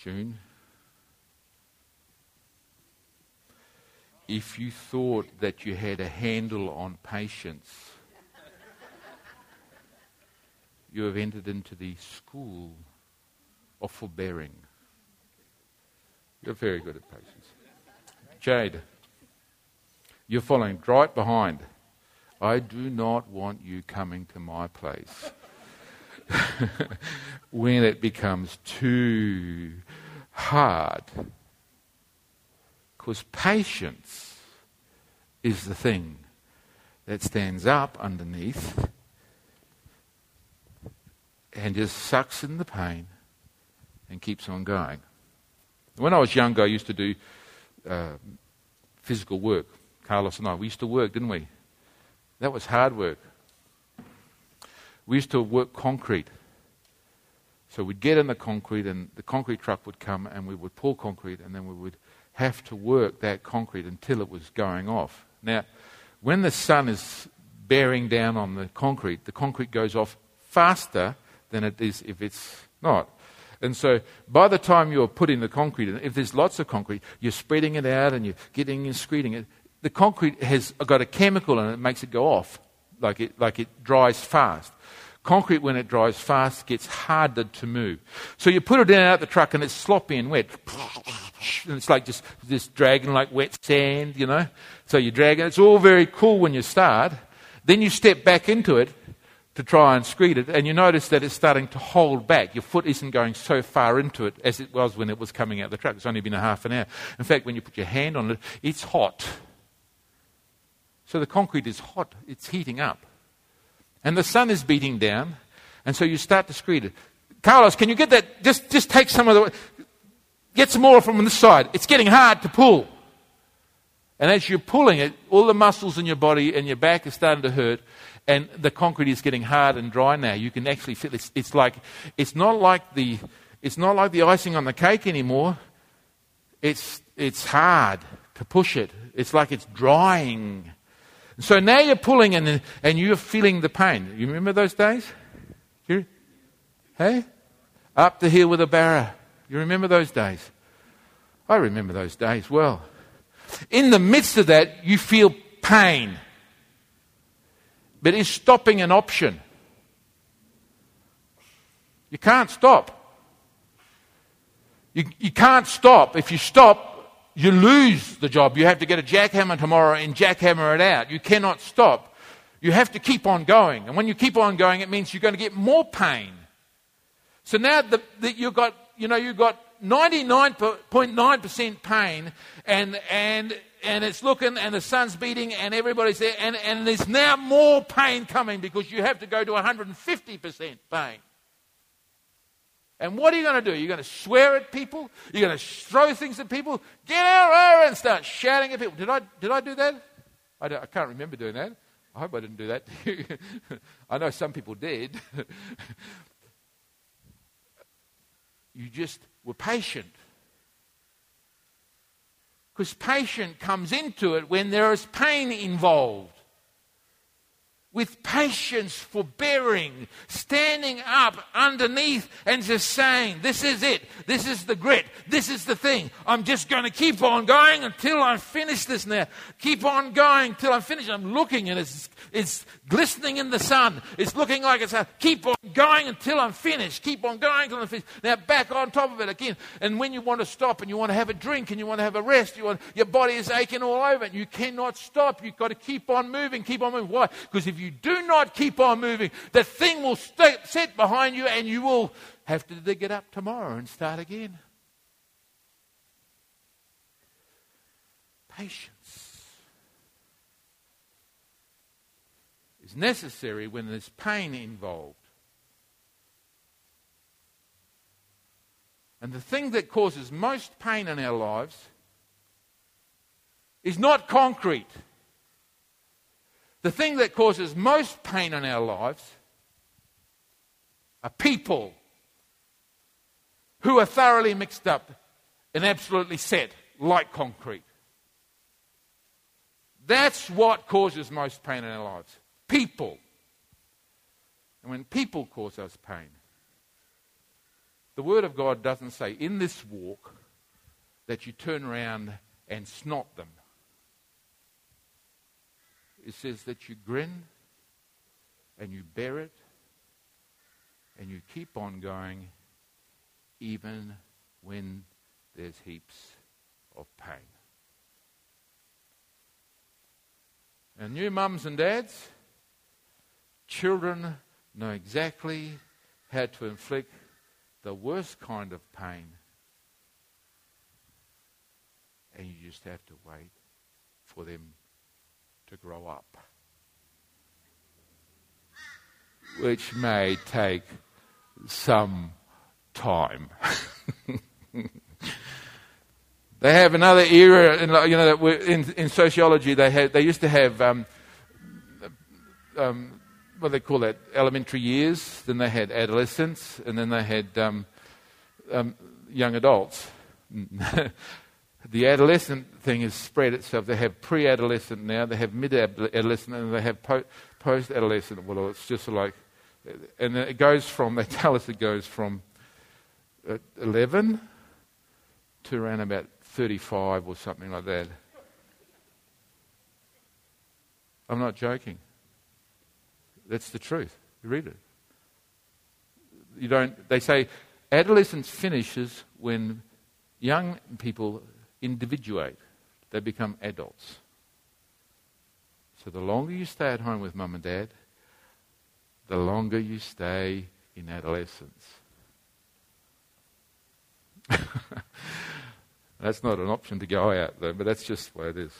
June. If you thought that you had a handle on patience, you have entered into the school of forbearing. You're very good at patience. Jade, you're following right behind. I do not want you coming to my place [laughs] when it becomes too hard. Because patience is the thing that stands up underneath and just sucks in the pain and keeps on going. When I was younger, I used to do uh, physical work. Carlos and I, we used to work, didn't we? That was hard work. We used to work concrete. So we'd get in the concrete, and the concrete truck would come, and we would pour concrete, and then we would have to work that concrete until it was going off. Now, when the sun is bearing down on the concrete, the concrete goes off faster than it is if it's not. And so by the time you're putting the concrete in, if there's lots of concrete, you're spreading it out and you're getting and screeding it. The concrete has got a chemical in it that makes it go off, like it, like it dries fast. Concrete, when it dries fast, gets harder to move. So you put it in out of the truck and it's sloppy and wet. And it's like just, just dragging like wet sand, you know. So you drag it. It's all very cool when you start. Then you step back into it to try and screed it, and you notice that it's starting to hold back. Your foot isn't going so far into it as it was when it was coming out of the truck. It's only been a half an hour. In fact, when you put your hand on it, it's hot. So the concrete is hot, it's heating up. And the sun is beating down, and so you start to screed it. Carlos, can you get that? Just, just take some of the. Get some more from this side. It's getting hard to pull. And as you're pulling it, all the muscles in your body and your back are starting to hurt, and the concrete is getting hard and dry now. You can actually feel it's, it's like it's not like the it's not like the icing on the cake anymore. It's it's hard to push it. It's like it's drying. So now you're pulling and and you're feeling the pain. You remember those days? You, hey, up the hill with a barrow. You remember those days? I remember those days well. In the midst of that, you feel pain. But is stopping an option? You can't stop. You, you can't stop. If you stop, you lose the job. You have to get a jackhammer tomorrow and jackhammer it out. You cannot stop. You have to keep on going. And when you keep on going, it means you're going to get more pain. So now that you've got, you know, you've got 99.9% pain and, and and it's looking and the sun's beating and everybody's there and, and there's now more pain coming because you have to go to 150% pain. And what are you going to do? You're going to swear at people? You're going to throw things at people? Get out there and start shouting at people. Did I, did I do that? I, I can't remember doing that. I hope I didn't do that. [laughs] I know some people did. [laughs] you just were patient. Because patience comes into it when there is pain involved. With patience, forbearing, standing up underneath and just saying, This is it. This is the grit. This is the thing. I'm just going to keep on going until I finish this now. Keep on going until I finish. I'm looking and it's it's glistening in the sun. It's looking like it's a keep on going until I'm finished. Keep on going until I'm finished. Now back on top of it again. And when you want to stop and you want to have a drink and you want to have a rest, you want, your body is aching all over and you cannot stop. You've got to keep on moving, keep on moving. Why? Because if you do not keep on moving, the thing will st- sit behind you and you will have to dig it up tomorrow and start again. Patience. is necessary when there's pain involved. And the thing that causes most pain in our lives is not concrete. The thing that causes most pain in our lives are people who are thoroughly mixed up and absolutely set like concrete. That's what causes most pain in our lives people. And when people cause us pain, the Word of God doesn't say in this walk that you turn around and snot them. It says that you grin and you bear it and you keep on going even when there's heaps of pain. And new mums and dads, Children know exactly how to inflict the worst kind of pain and you just have to wait for them to grow up. Which may take some time. [laughs] they have another era, in, you know, in, in sociology, they, had, they used to have, um, um, what do they call that, elementary years, then they had adolescence, and then they had um, um young adults. [laughs] the adolescent thing has spread itself. They have pre adolescent now, they have mid adolescent, and they have po- post adolescent. Well, it's just like, and it goes from, they tell us it goes from uh, 11 to around about 35 or something like that. I'm not joking. That's the truth. You read it. You don't, they say adolescence finishes when young people individuate, they become adults. So the longer you stay at home with mum and dad, the longer you stay in adolescence. [laughs] that's not an option to go out, though, but that's just the way it is.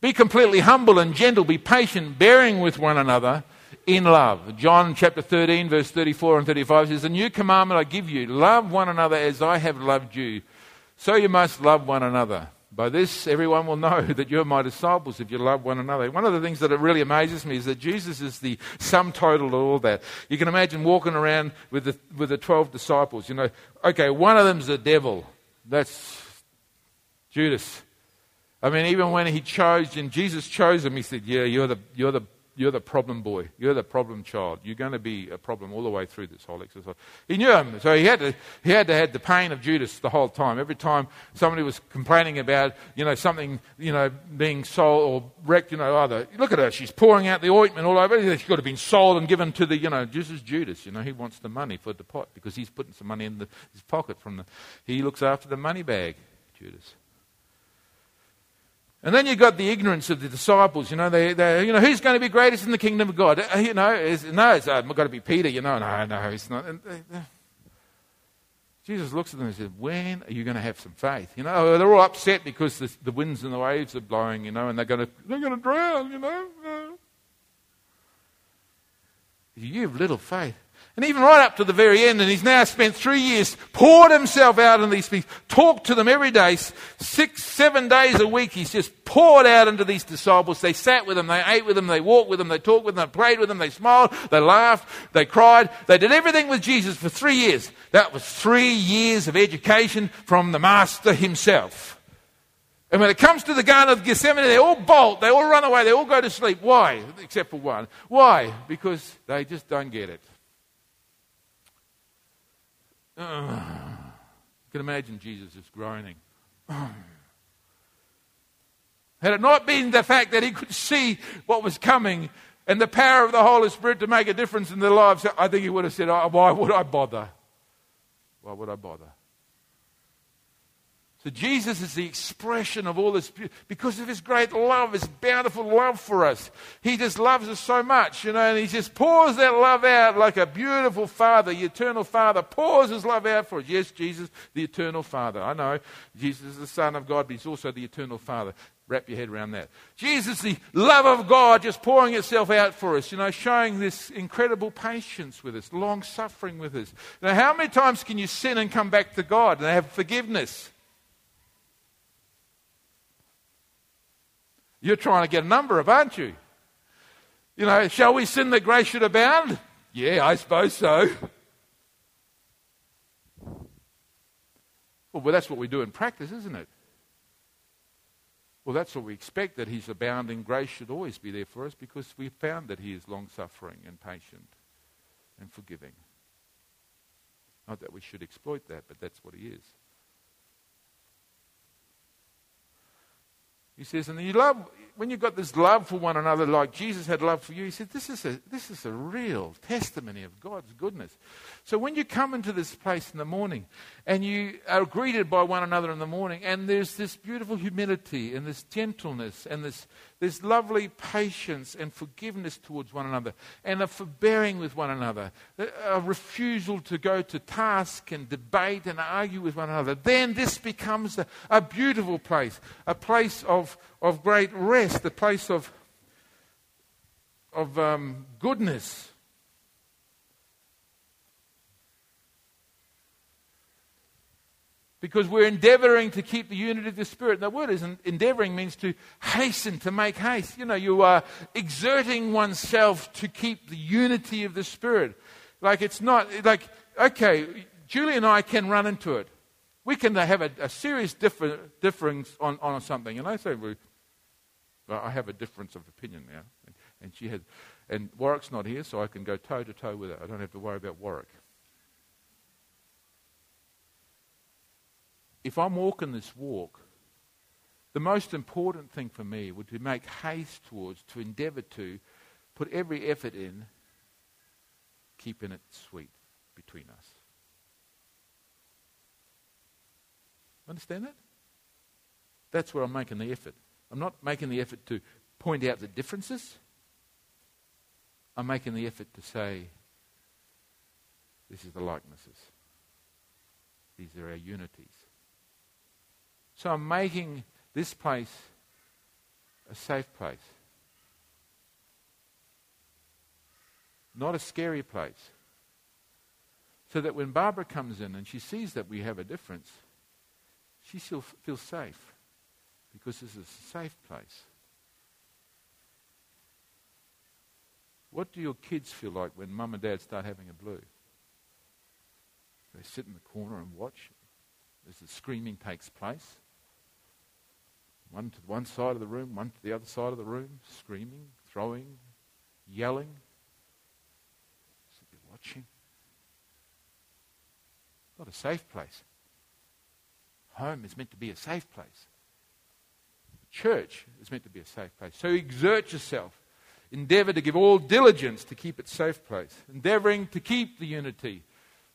Be completely humble and gentle, be patient, bearing with one another in love. John chapter 13, verse 34 and 35 says, A new commandment I give you love one another as I have loved you. So you must love one another. By this, everyone will know [laughs] that you're my disciples if you love one another. One of the things that really amazes me is that Jesus is the sum total of all that. You can imagine walking around with the, with the 12 disciples. You know, okay, one of them's the devil. That's Judas. I mean, even when he chose, and Jesus chose him, he said, Yeah, you're the, you're the you're the problem boy. You're the problem child. You're going to be a problem all the way through this whole exercise. He knew him, so he had to, he had to have the pain of Judas the whole time. Every time somebody was complaining about, you know, something, you know, being sold or wrecked, you know, either, look at her, she's pouring out the ointment all over. She could have been sold and given to the, you know, just as Judas, you know, he wants the money for the pot because he's putting some money in the, his pocket from the, he looks after the money bag, Judas. And then you've got the ignorance of the disciples. You know, they, they, you know who's going to be greatest in the kingdom of God? Uh, you know, is, no, it's uh, got to be Peter. You know, no, no, it's not. And, uh, Jesus looks at them and says, When are you going to have some faith? You know, they're all upset because the, the winds and the waves are blowing, you know, and they're going to, they're going to drown, you know. You have little faith. And even right up to the very end, and he's now spent three years, poured himself out on these people, talked to them every day, six, seven days a week. He's just poured out into these disciples. They sat with them, they ate with them, they walked with them, they talked with them, they prayed with them, they smiled, they laughed, they cried. They did everything with Jesus for three years. That was three years of education from the Master himself. And when it comes to the Garden of Gethsemane, they all bolt, they all run away, they all go to sleep. Why? Except for one. Why? Because they just don't get it. Uh, you can imagine Jesus just groaning. [clears throat] Had it not been the fact that he could see what was coming and the power of the Holy Spirit to make a difference in their lives, I think he would have said, oh, Why would I bother? Why would I bother? So Jesus is the expression of all this because of his great love, his bountiful love for us. He just loves us so much, you know, and he just pours that love out like a beautiful father, the eternal father, pours his love out for us. Yes, Jesus, the eternal father. I know Jesus is the Son of God, but he's also the eternal father. Wrap your head around that. Jesus, the love of God, just pouring itself out for us, you know, showing this incredible patience with us, long suffering with us. Now, how many times can you sin and come back to God and have forgiveness? You're trying to get a number of, aren't you? You know, shall we sin that grace should abound? Yeah, I suppose so. Well, that's what we do in practice, isn't it? Well, that's what we expect that His abounding grace should always be there for us because we've found that He is long suffering and patient and forgiving. Not that we should exploit that, but that's what He is. He says, and you love, when you've got this love for one another like Jesus had love for you, he said, this is a, this is a real testimony of God's goodness. So when you come into this place in the morning and you are greeted by one another in the morning and there's this beautiful humility and this gentleness and this, there's lovely patience and forgiveness towards one another, and a forbearing with one another, a refusal to go to task and debate and argue with one another. Then this becomes a, a beautiful place, a place of, of great rest, a place of, of um, goodness. Because we're endeavoring to keep the unity of the Spirit. The word is endeavoring means to hasten, to make haste. You know, you are exerting oneself to keep the unity of the Spirit. Like it's not, like, okay, Julie and I can run into it. We can have a, a serious differ, difference on, on something. And I say, well, I have a difference of opinion now. And, and she has, and Warwick's not here, so I can go toe to toe with her. I don't have to worry about Warwick. If I'm walking this walk, the most important thing for me would be to make haste towards, to endeavor to, put every effort in, keeping it sweet between us. Understand that? That's where I'm making the effort. I'm not making the effort to point out the differences. I'm making the effort to say, this is the likenesses. These are our unities. So I'm making this place a safe place. Not a scary place. So that when Barbara comes in and she sees that we have a difference, she still feels safe because this is a safe place. What do your kids feel like when mum and dad start having a blue? They sit in the corner and watch as the screaming takes place. One to one side of the room, one to the other side of the room, screaming, throwing, yelling. Be watching. Not a safe place. Home is meant to be a safe place. Church is meant to be a safe place. So exert yourself. Endeavor to give all diligence to keep it safe place. Endeavoring to keep the unity,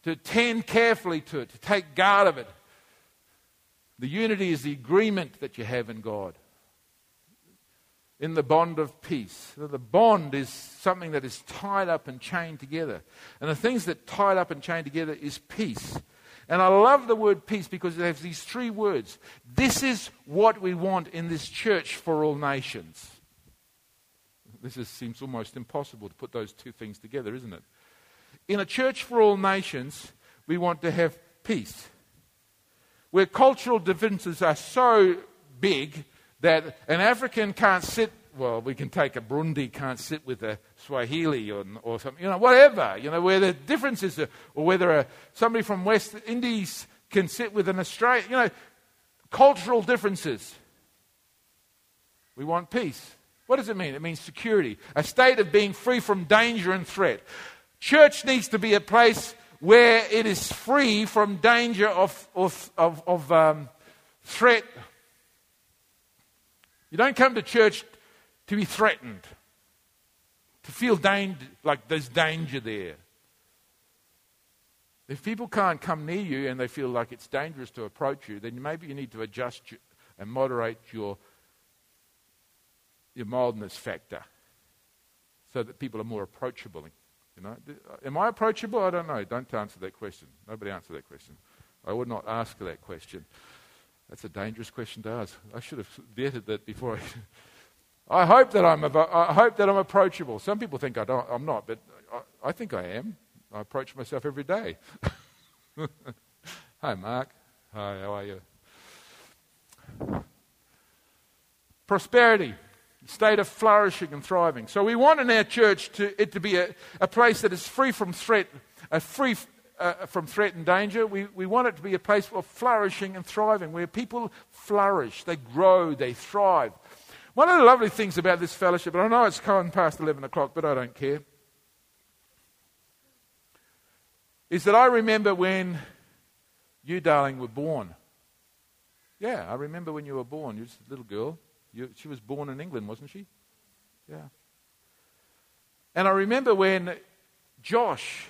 to attend carefully to it, to take guard of it, the unity is the agreement that you have in God. In the bond of peace. The bond is something that is tied up and chained together. And the things that tied up and chained together is peace. And I love the word peace because it has these three words. This is what we want in this church for all nations. This is, seems almost impossible to put those two things together, isn't it? In a church for all nations, we want to have peace where cultural differences are so big that an African can't sit, well, we can take a Burundi can't sit with a Swahili or, or something, you know, whatever, you know, where the differences are, or whether a, somebody from West Indies can sit with an Australian, you know, cultural differences. We want peace. What does it mean? It means security, a state of being free from danger and threat. Church needs to be a place where it is free from danger of, of, of, of um, threat. You don't come to church to be threatened, to feel danger, like there's danger there. If people can't come near you and they feel like it's dangerous to approach you, then maybe you need to adjust and moderate your, your mildness factor so that people are more approachable you know, uh, am I approachable? I don't know. Don't answer that question. Nobody answer that question. I would not ask that question. That's a dangerous question to ask. I should have vetted that before. I, [laughs] I hope that I'm. I hope that I'm approachable. Some people think I don't. I'm not, but I, I think I am. I approach myself every day. [laughs] Hi, Mark. Hi. How are you? Prosperity state of flourishing and thriving. So we want in our church to, it to be a, a place that is free from threat, a free uh, from threat and danger. We, we want it to be a place of flourishing and thriving, where people flourish, they grow, they thrive. One of the lovely things about this fellowship, and I know it's gone past 11 o'clock, but I don't care, is that I remember when you, darling, were born. Yeah, I remember when you were born. You were a little girl. You, she was born in England, wasn't she? Yeah. And I remember when Josh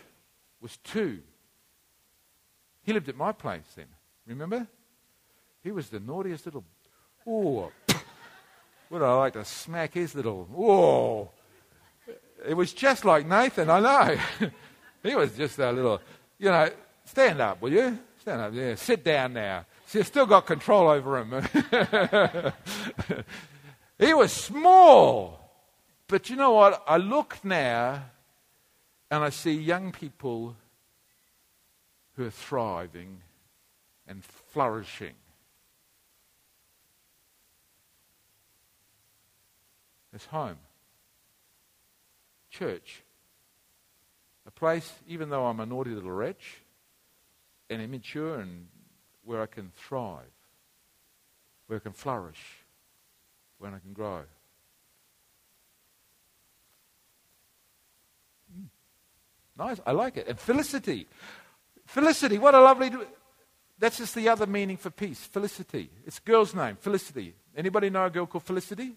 was two, he lived at my place then. Remember? He was the naughtiest little. Oh, would [coughs] I like to smack his little, whoa. It was just like Nathan, I know. [laughs] he was just a little, you know, stand up, will you? Stand up, yeah. Sit down now. You've still got control over him. [laughs] he was small. But you know what? I look now and I see young people who are thriving and flourishing. It's home. Church. A place, even though I'm a naughty little wretch and immature, and where I can thrive, where I can flourish, where I can grow. Hmm. Nice. I like it. And felicity. Felicity, what a lovely. That's just the other meaning for peace. Felicity. It's a girl's name, Felicity. Anybody know a girl called Felicity?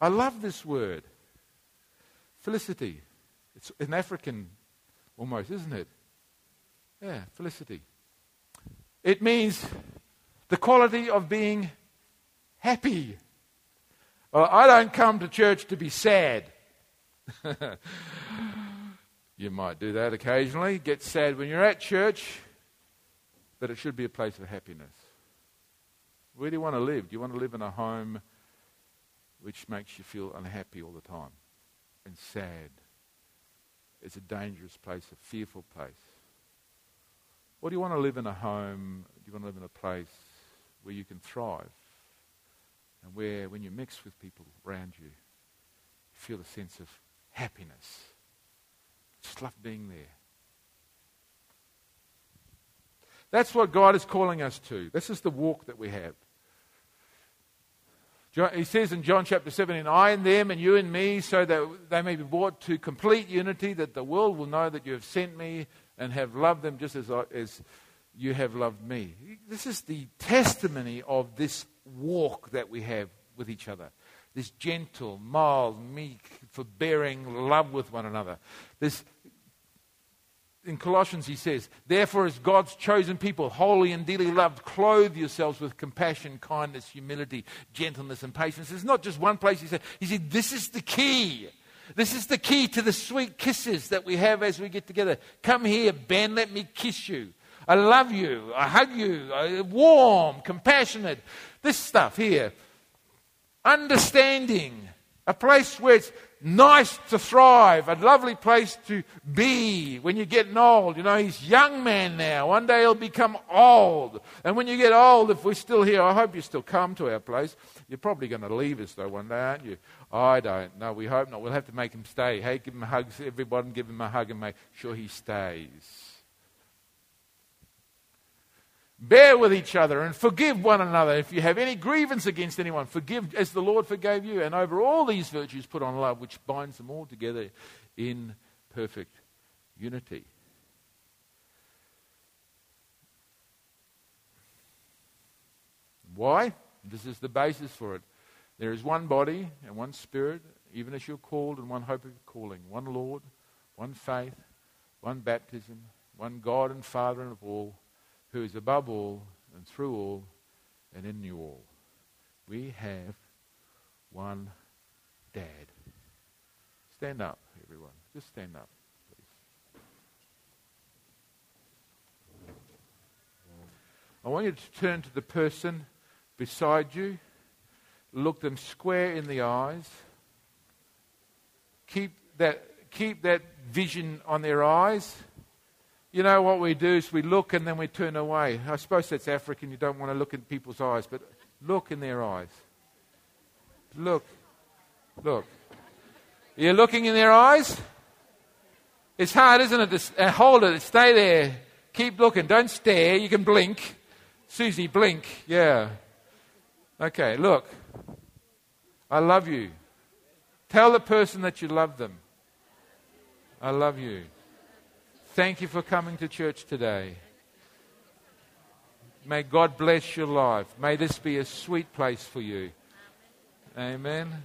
I love this word. Felicity. It's an African almost, isn't it? Yeah, felicity. It means the quality of being happy. Well, I don't come to church to be sad. [laughs] you might do that occasionally, get sad when you're at church, but it should be a place of happiness. Where do you want to live? Do you want to live in a home which makes you feel unhappy all the time and sad? It's a dangerous place, a fearful place. Or do you want to live in a home? Do you want to live in a place where you can thrive and where, when you mix with people around you, you feel a sense of happiness? Just love being there. That's what God is calling us to. This is the walk that we have. He says in John chapter 17, I and them and you and me, so that they may be brought to complete unity, that the world will know that you have sent me and have loved them just as, I, as you have loved me. This is the testimony of this walk that we have with each other. This gentle, mild, meek, forbearing love with one another. This in Colossians, he says, Therefore, as God's chosen people, holy and dearly loved, clothe yourselves with compassion, kindness, humility, gentleness, and patience. There's not just one place he said, he said, This is the key. This is the key to the sweet kisses that we have as we get together. Come here, Ben, let me kiss you. I love you. I hug you. I, warm, compassionate. This stuff here. Understanding. A place where it's nice to thrive, a lovely place to be when you're getting old. You know, he's young man now. One day he'll become old. And when you get old, if we're still here, I hope you still come to our place. You're probably going to leave us though one day, aren't you? I don't. No, we hope not. We'll have to make him stay. Hey, give him a hug. Everybody give him a hug and make sure he stays. Bear with each other and forgive one another. If you have any grievance against anyone, forgive as the Lord forgave you. And over all these virtues, put on love, which binds them all together in perfect unity. Why? This is the basis for it. There is one body and one spirit, even as you're called, and one hope of calling. One Lord, one faith, one baptism, one God and Father of all who is above all and through all and in you all. We have one dad. Stand up, everyone. Just stand up, please. I want you to turn to the person beside you, look them square in the eyes. Keep that, keep that vision on their eyes you know what we do is we look and then we turn away. I suppose that's African. You don't want to look in people's eyes, but look in their eyes. Look. Look. You're looking in their eyes? It's hard, isn't it? To uh, hold it. Stay there. Keep looking. Don't stare. You can blink. Susie, blink. Yeah. Okay, look. I love you. Tell the person that you love them. I love you. Thank you for coming to church today. May God bless your life. May this be a sweet place for you. Amen.